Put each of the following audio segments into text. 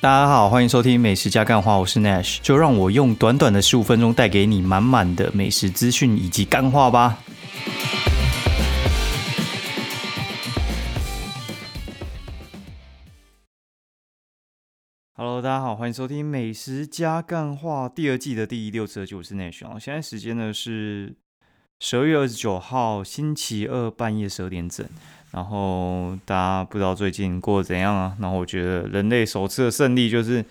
大家好，欢迎收听美食加干话，我是 Nash，就让我用短短的十五分钟带给你满满的美食资讯以及干话吧。Hello，大家好，欢迎收听美食加干话第二季的第六集，我是 Nash。现在时间呢是十二月二十九号星期二半夜十二点整。然后大家不知道最近过得怎样啊？然后我觉得人类首次的胜利就是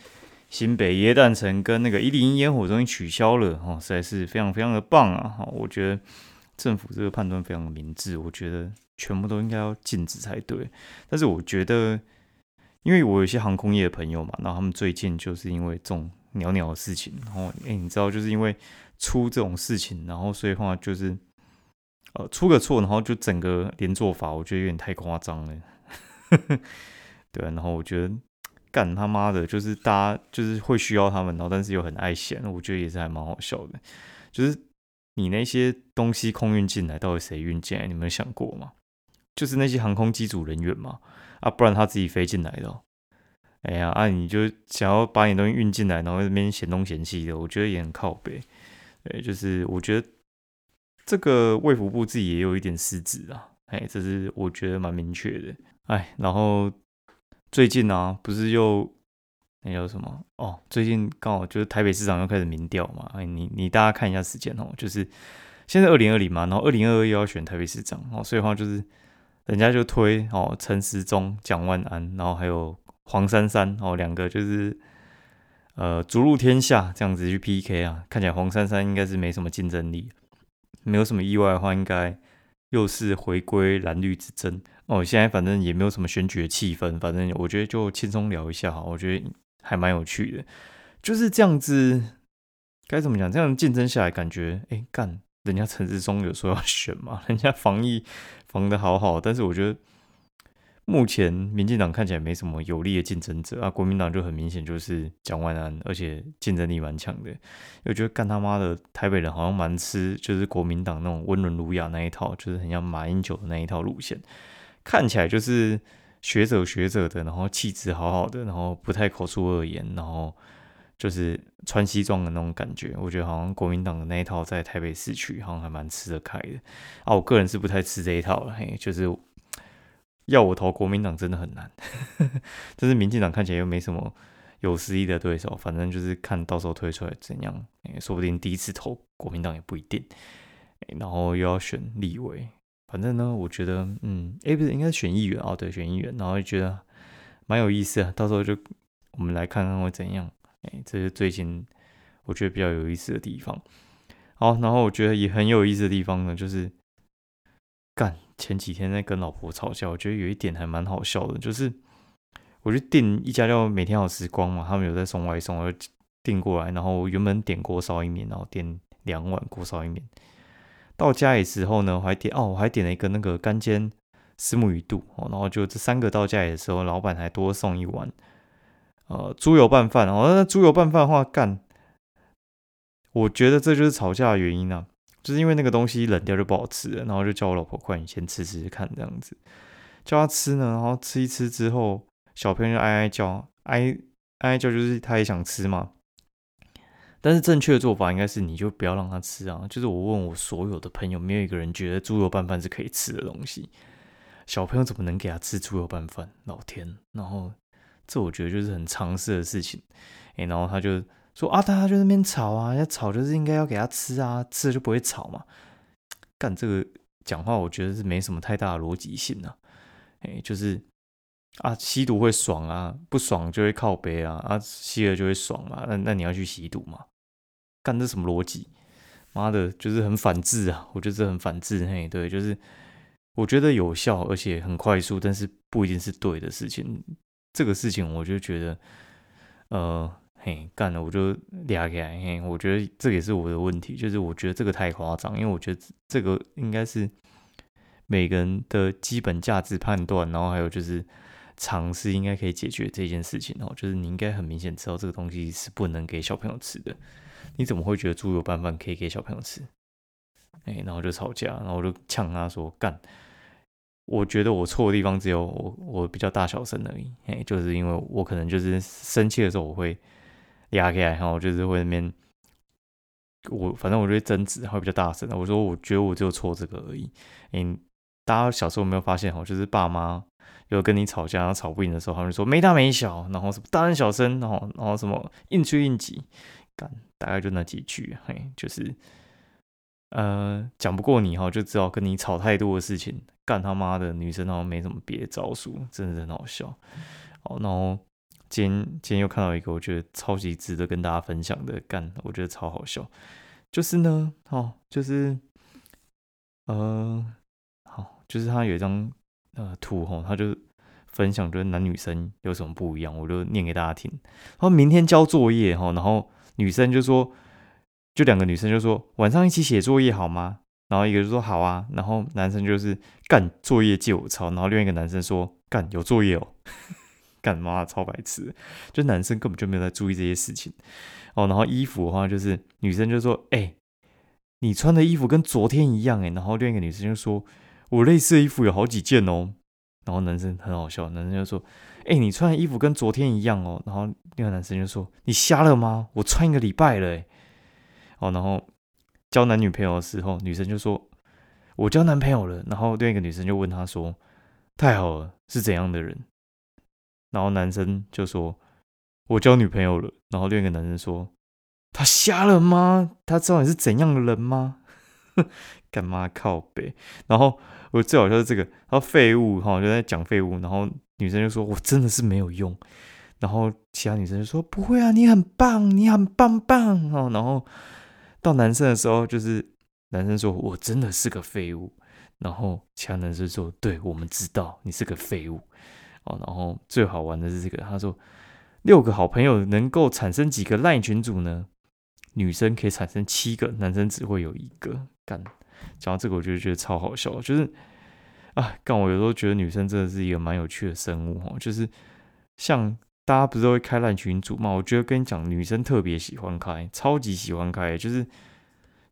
新北耶诞城跟那个一零一烟火终于取消了，哦，实在是非常非常的棒啊！哈，我觉得政府这个判断非常的明智，我觉得全部都应该要禁止才对。但是我觉得，因为我有些航空业的朋友嘛，然后他们最近就是因为这种鸟鸟的事情，然后哎，你知道，就是因为出这种事情，然后所以话就是。呃，出个错，然后就整个连坐法，我觉得有点太夸张了。对，然后我觉得干他妈的，就是大家就是会需要他们，然后但是又很爱嫌，我觉得也是还蛮好笑的。就是你那些东西空运进来，到底谁运进来？你们想过吗？就是那些航空机组人员嘛，啊，不然他自己飞进来的。哎呀，啊，你就想要把你东西运进来，然后那边嫌东嫌西的，我觉得也很靠背。对，就是我觉得。这个卫福部自己也有一点失职啊，哎，这是我觉得蛮明确的，哎，然后最近呢，不是又那叫什么哦？最近刚好就是台北市长又开始民调嘛，哎，你你大家看一下时间哦，就是现在二零二零嘛，然后二零二二又要选台北市长哦，所以话就是人家就推哦陈时中、蒋万安，然后还有黄珊珊哦，两个就是呃逐鹿天下这样子去 PK 啊，看起来黄珊珊应该是没什么竞争力。没有什么意外的话，应该又是回归蓝绿之争哦。现在反正也没有什么选举的气氛，反正我觉得就轻松聊一下哈。我觉得还蛮有趣的，就是这样子，该怎么讲？这样竞争下来，感觉哎干，人家陈志忠有说要选嘛，人家防疫防的好好，但是我觉得。目前民进党看起来没什么有力的竞争者啊，国民党就很明显就是蒋万安，而且竞争力蛮强的。我觉得干他妈的台北人好像蛮吃，就是国民党那种温文儒雅那一套，就是很像马英九的那一套路线，看起来就是学者学者的，然后气质好好的，然后不太口出恶言，然后就是穿西装的那种感觉。我觉得好像国民党的那一套在台北市区好像还蛮吃得开的啊。我个人是不太吃这一套了，嘿，就是。要我投国民党真的很难，但是民进党看起来又没什么有实力的对手，反正就是看到时候推出来怎样，说不定第一次投国民党也不一定。然后又要选立委，反正呢，我觉得，嗯，哎，不是应该选议员哦，对，选议员，然后就觉得蛮有意思啊，到时候就我们来看看会怎样。哎，这是最近我觉得比较有意思的地方。好，然后我觉得也很有意思的地方呢，就是干。前几天在跟老婆吵架，我觉得有一点还蛮好笑的，就是我就订一家叫每天好时光嘛，他们有在送外送，我就订过来，然后原本点锅烧意面，然后点两碗锅烧意面，到家里时候呢，我还点哦，我还点了一个那个干煎石目鱼肚哦，然后就这三个到家里的时候，老板还多送一碗呃猪油拌饭哦，那猪油拌饭的话干，我觉得这就是吵架的原因啊。就是因为那个东西冷掉就不好吃了，然后就叫我老婆快，你先吃吃看这样子，叫他吃呢，然后吃一吃之后，小朋友就哀哀叫，哀哀叫就是他也想吃嘛。但是正确的做法应该是你就不要让他吃啊。就是我问我所有的朋友，没有一个人觉得猪油拌饭是可以吃的东西。小朋友怎么能给他吃猪油拌饭？老天！然后这我觉得就是很常识的事情。哎，然后他就。说啊，大家就那边吵啊，要吵就是应该要给他吃啊，吃了就不会吵嘛。干这个讲话，我觉得是没什么太大的逻辑性啊。哎，就是啊，吸毒会爽啊，不爽就会靠背啊，啊，吸了就会爽嘛。那那你要去吸毒嘛？干这什么逻辑？妈的，就是很反智啊！我觉得这很反智。嘿，对，就是我觉得有效而且很快速，但是不一定是对的事情。这个事情我就觉得，呃。嘿，干了我就俩起来。嘿，我觉得这也是我的问题，就是我觉得这个太夸张，因为我觉得这个应该是每个人的基本价值判断，然后还有就是尝试应该可以解决这件事情哦。就是你应该很明显知道这个东西是不能给小朋友吃的，你怎么会觉得猪油拌饭可以给小朋友吃？哎，然后就吵架，然后我就呛他说干，我觉得我错的地方只有我我比较大小声而已，嘿，就是因为我可能就是生气的时候我会压起来，然后就是会那边我反正我就会争执，会比较大声。我说我觉得我只有错这个而已。嗯，大家小时候没有发现哈，就是爸妈有跟你吵架，然后吵不赢的时候，他们说没大没小，然后什么大声小声，然后然后什么硬吹硬挤，干大概就那几句，嘿，就是呃讲不过你哈，就知道跟你吵太多的事情。干他妈的，女生好像没什么别的招数，真的很好笑。哦，然后今天今天又看到一个，我觉得超级值得跟大家分享的，干，我觉得超好笑。就是呢，哦，就是呃，好，就是他有一张呃图哈，他就分享就是男女生有什么不一样，我就念给大家听。然后明天交作业哈，然后女生就说，就两个女生就说晚上一起写作业好吗？然后一个就说好啊，然后男生就是干作业借我抄，然后另外一个男生说干有作业哦，干嘛超白痴，就男生根本就没有在注意这些事情哦。然后衣服的话，就是女生就说哎，你穿的衣服跟昨天一样哎，然后另一个女生就说我类似的衣服有好几件哦。然后男生很好笑，男生就说哎，你穿的衣服跟昨天一样哦。然后另外男生就说你瞎了吗？我穿一个礼拜了哎。哦，然后。交男女朋友的时候，女生就说：“我交男朋友了。”然后另一个女生就问他说：“太好了，是怎样的人？”然后男生就说：“我交女朋友了。”然后另一个男生说：“他瞎了吗？他知道你是怎样的人吗？” 干嘛靠背？然后我最好笑是这个，然后废物哈就在讲废物，然后女生就说：“我真的是没有用。”然后其他女生就说：“不会啊，你很棒，你很棒棒哦。”然后。到男生的时候，就是男生说：“我真的是个废物。”然后其他男生说：“对我们知道你是个废物。”哦，然后最好玩的是这个，他说：“六个好朋友能够产生几个赖群组呢？女生可以产生七个，男生只会有一个。”干，讲到这个，我就觉得超好笑，就是啊，干我有时候觉得女生真的是一个蛮有趣的生物哦，就是像。大家不是都会开烂群组嘛？我觉得跟你讲，女生特别喜欢开，超级喜欢开。就是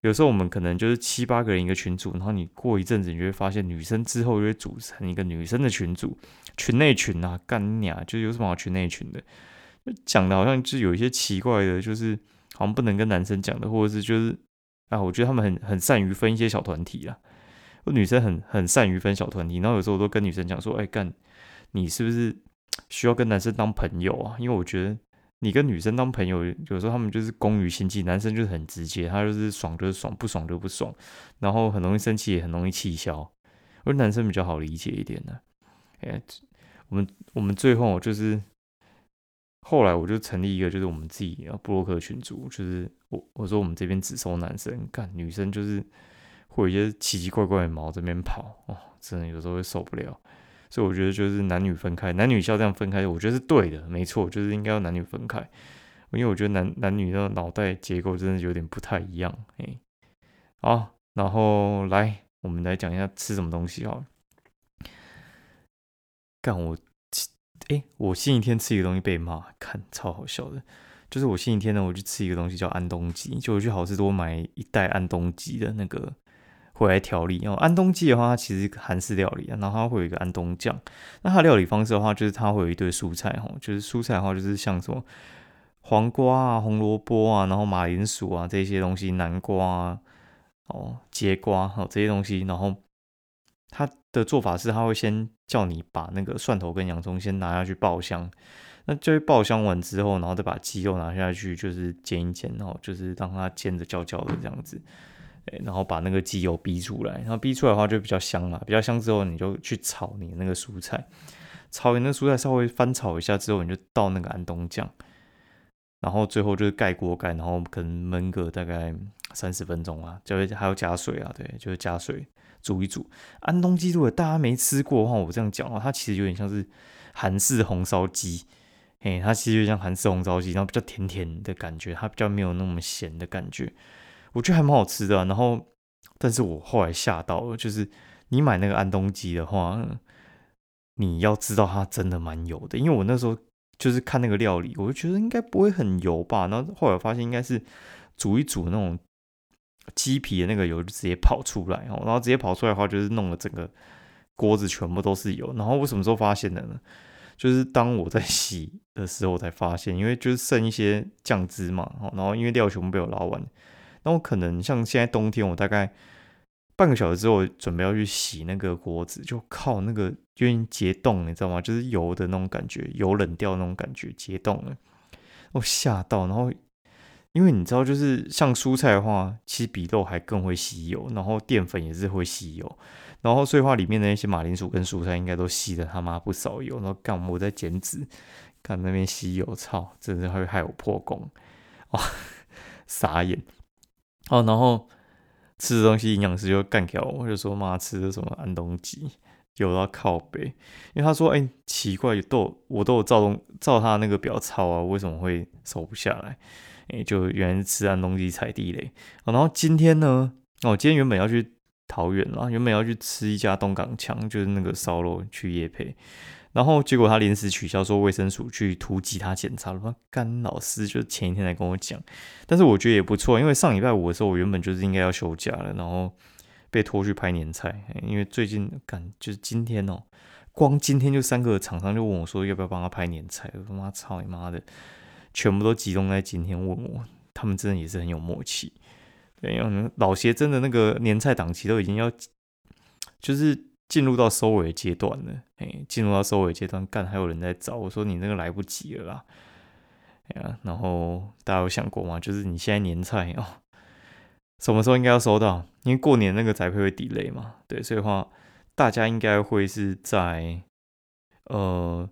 有时候我们可能就是七八个人一个群组，然后你过一阵子，你就会发现女生之后就会组成一个女生的群组，群内群啊，干你啊，就有什么好群内群的？讲的好像就有一些奇怪的，就是好像不能跟男生讲的，或者是就是啊，我觉得他们很很善于分一些小团体啊，女生很很善于分小团体，然后有时候我都跟女生讲说，哎，干，你是不是？需要跟男生当朋友啊，因为我觉得你跟女生当朋友，有时候他们就是攻于心计，男生就是很直接，他就是爽就是爽，不爽就不爽，然后很容易生气，也很容易气消。而男生比较好理解一点的。哎，我们我们最后就是后来我就成立一个，就是我们自己啊布洛克群组，就是我我说我们这边只收男生，干女生就是会有一些奇奇怪怪的毛这边跑哦，真的有时候会受不了。所以我觉得就是男女分开，男女校这样分开，我觉得是对的，没错，就是应该要男女分开。因为我觉得男男女的脑袋结构真的有点不太一样。哎，好，然后来我们来讲一下吃什么东西哦。干我，哎，我星期天吃一个东西被骂，看超好笑的。就是我星期天呢，我去吃一个东西叫安东鸡，就我去好市多买一袋安东鸡的那个。会来调理哦，安东鸡的话，它其实韩式料理，然后它会有一个安东酱。那它料理方式的话，就是它会有一堆蔬菜哈，就是蔬菜的话，就是像什么黄瓜啊、红萝卜啊，然后马铃薯啊这些东西，南瓜啊、哦节瓜哈这些东西。然后它的做法是，它会先叫你把那个蒜头跟洋葱先拿下去爆香，那就会爆香完之后，然后再把鸡肉拿下去，就是煎一煎，然后就是让它煎的焦焦的这样子。然后把那个鸡油逼出来，然后逼出来的话就比较香嘛，比较香之后你就去炒你那个蔬菜，炒完那蔬菜稍微翻炒一下之后，你就倒那个安东酱，然后最后就是盖锅盖，然后可能焖个大概三十分钟啊，就会还要加水啊，对，就是加水煮一煮。安东鸡如果大家没吃过的话，我这样讲话，它其实有点像是韩式红烧鸡，嘿，它其实就像韩式红烧鸡，然后比较甜甜的感觉，它比较没有那么咸的感觉。我觉得还蛮好吃的，然后，但是我后来吓到了，就是你买那个安东鸡的话，你要知道它真的蛮油的，因为我那时候就是看那个料理，我就觉得应该不会很油吧，然后后来发现应该是煮一煮那种鸡皮的那个油就直接跑出来，然后直接跑出来的话，就是弄了整个锅子全部都是油。然后我什么时候发现的呢？就是当我在洗的时候才发现，因为就是剩一些酱汁嘛，然后因为料全部被我捞完，那我可能像现在冬天，我大概半个小时之后准备要去洗那个锅子，就靠那个有点结冻，你知道吗？就是油的那种感觉，油冷掉那种感觉，结冻了，我吓到。然后因为你知道，就是像蔬菜的话，其实比肉还更会吸油，然后淀粉也是会吸油。然后所以话里面的那些马铃薯跟蔬菜应该都吸的他妈不少油，然后干我在减脂，看那边吸油，操，真的会害我破功，哇，傻眼。哦，然后吃的东西营养师就干掉我，就说妈吃的什么安东鸡，油到靠背，因为他说哎奇怪，都我都有照东照他那个表操啊，为什么会瘦不下来？哎，就原来是吃安东鸡踩地雷。哦然后今天呢，哦，今天原本要去。桃园啦，原本要去吃一家东港强，就是那个烧肉去夜配，然后结果他临时取消，说卫生署去突击他检查了。干老师就前一天来跟我讲，但是我觉得也不错，因为上礼拜五的时候我原本就是应该要休假了，然后被拖去拍年菜，因为最近干就是今天哦，光今天就三个厂商就问我说要不要帮他拍年菜，我他妈操你妈的，全部都集中在今天问我，他们真的也是很有默契。对，因为老鞋真的那个年菜档期都已经要，就是进入到收尾阶段了。哎，进入到收尾阶段，干还有人在找我说你那个来不及了啦。哎呀，然后大家有想过吗？就是你现在年菜哦，什么时候应该要收到？因为过年那个宅配会抵累嘛。对，所以的话大家应该会是在呃。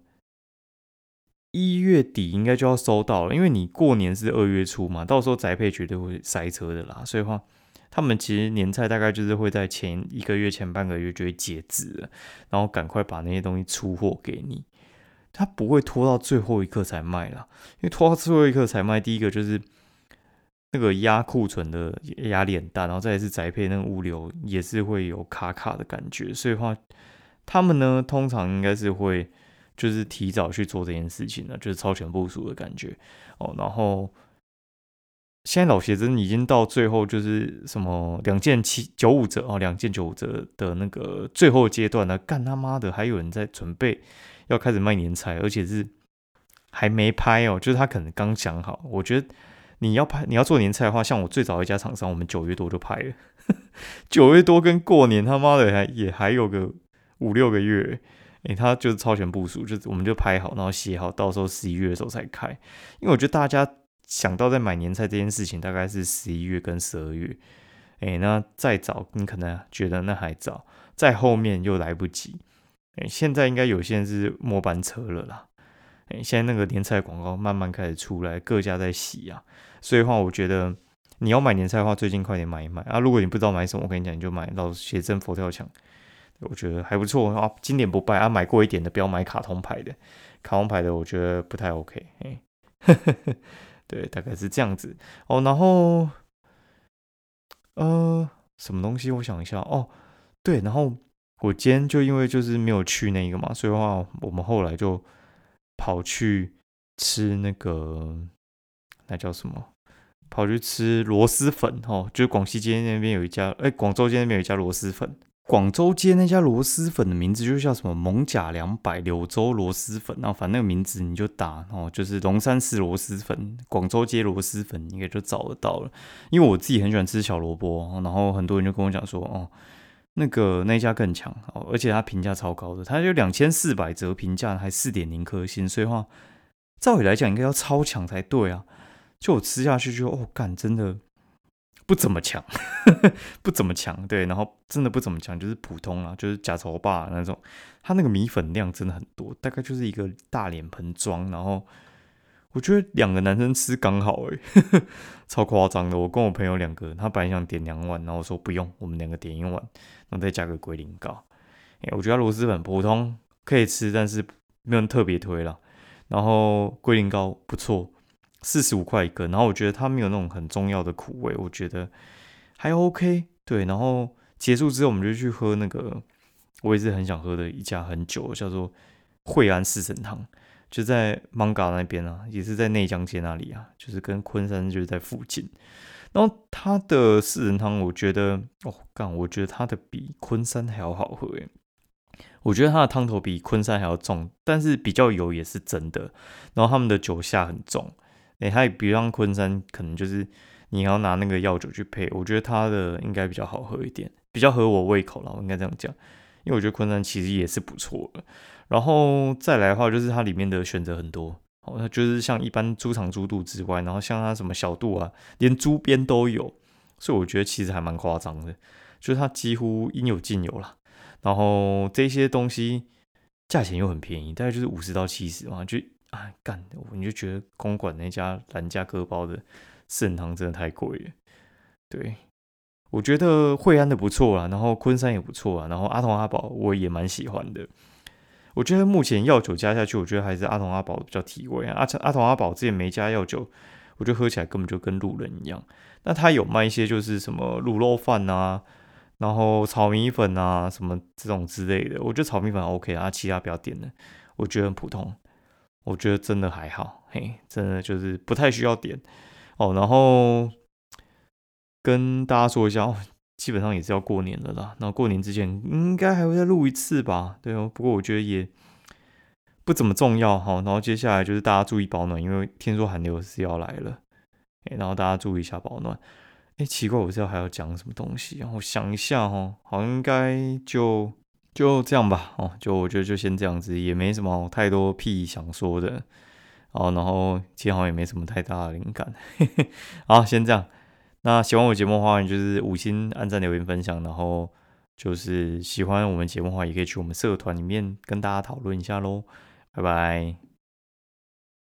一月底应该就要收到了，因为你过年是二月初嘛，到时候宅配绝对会塞车的啦。所以话，他们其实年菜大概就是会在前一个月、前半个月就会截止了，然后赶快把那些东西出货给你。他不会拖到最后一刻才卖啦，因为拖到最后一刻才卖，第一个就是那个压库存的压力很大，然后再是宅配那个物流也是会有卡卡的感觉。所以话，他们呢通常应该是会。就是提早去做这件事情了，就是超前部署的感觉哦。然后现在老鞋真已经到最后，就是什么两件七九五折哦，两件九五折的那个最后阶段了。干他妈的，还有人在准备要开始卖年菜，而且是还没拍哦，就是他可能刚想好。我觉得你要拍你要做年菜的话，像我最早一家厂商，我们九月多就拍了，九月多跟过年他妈的还也还有个五六个月。诶，他就是超前部署，就我们就拍好，然后写好，到时候十一月的时候才开。因为我觉得大家想到在买年菜这件事情，大概是十一月跟十二月。诶，那再早你可能觉得那还早，再后面又来不及。诶，现在应该有些人是末班车了啦。诶，现在那个年菜广告慢慢开始出来，各家在洗啊。所以的话，我觉得你要买年菜的话，最近快点买一买啊。如果你不知道买什么，我跟你讲，你就买老写真佛跳墙。我觉得还不错啊，经典不败啊，买过一点的不要买卡通牌的，卡通牌的我觉得不太 OK，哎，对，大概是这样子哦。然后，呃，什么东西？我想一下哦，对，然后我今天就因为就是没有去那个嘛，所以的话我们后来就跑去吃那个那叫什么？跑去吃螺蛳粉哦，就是广西街那边有一家，哎，广州街那边有一家螺蛳粉。广州街那家螺蛳粉的名字就叫什么“蒙甲两百柳州螺蛳粉”，然后反正那个名字你就打哦，就是龙山寺螺蛳粉、广州街螺蛳粉，应该就找得到了。因为我自己很喜欢吃小萝卜，然后很多人就跟我讲说，哦，那个那家更强哦，而且他评价超高的，他就两千四百折评价，还四点零颗星，所以话照理来讲应该要超强才对啊。就我吃下去就哦，干真的。不怎么强，不怎么强，对，然后真的不怎么强，就是普通啊，就是假丑霸那种。它那个米粉量真的很多，大概就是一个大脸盆装，然后我觉得两个男生吃刚好诶，超夸张的。我跟我朋友两个，他本来想点两碗，然后说不用，我们两个点一碗，然后再加个龟苓膏。哎，我觉得螺蛳粉普通可以吃，但是没有特别推了。然后龟苓膏不错。四十五块一个，然后我觉得它没有那种很重要的苦味，我觉得还 OK。对，然后结束之后，我们就去喝那个我也是很想喝的一家很久，叫做惠安四神汤，就在芒嘎那边啊，也是在内江街那里啊，就是跟昆山就是在附近。然后它的四神汤，我觉得哦，干，我觉得它的比昆山还要好喝诶。我觉得它的汤头比昆山还要重，但是比较油也是真的。然后他们的酒下很重，哎，它也比像昆山，可能就是你要拿那个药酒去配。我觉得它的应该比较好喝一点，比较合我胃口了，我应该这样讲。因为我觉得昆山其实也是不错的。然后再来的话，就是它里面的选择很多，哦，它就是像一般猪肠猪肚之外，然后像它什么小肚啊，连猪鞭都有，所以我觉得其实还蛮夸张的，就是它几乎应有尽有了。然后这些东西价钱又很便宜，大概就是五十到七十嘛，就啊干，你就觉得公馆那家兰家割包的四人汤真的太贵了。对，我觉得惠安的不错啊，然后昆山也不错啊，然后阿童阿宝我也蛮喜欢的。我觉得目前药酒加下去，我觉得还是阿童阿宝比较提味啊。阿阿童阿宝之前没加药酒，我觉得喝起来根本就跟路人一样。那他有卖一些就是什么卤肉饭啊。然后炒米粉啊，什么这种之类的，我觉得炒米粉 OK 啊，其他不要点的，我觉得很普通，我觉得真的还好，嘿，真的就是不太需要点哦。然后跟大家说一下哦，基本上也是要过年了啦。然后过年之前应该还会再录一次吧，对哦。不过我觉得也不怎么重要哈。然后接下来就是大家注意保暖，因为听说寒流是要来了，然后大家注意一下保暖。哎，奇怪，我知道还要讲什么东西，然后想一下哦，好像应该就就这样吧，哦，就我觉得就先这样子，也没什么太多屁想说的，哦，然后其实好像也没什么太大的灵感，好，先这样。那喜欢我节目的话，就是五星按赞、留言、分享，然后就是喜欢我们节目的话，也可以去我们社团里面跟大家讨论一下喽，拜拜。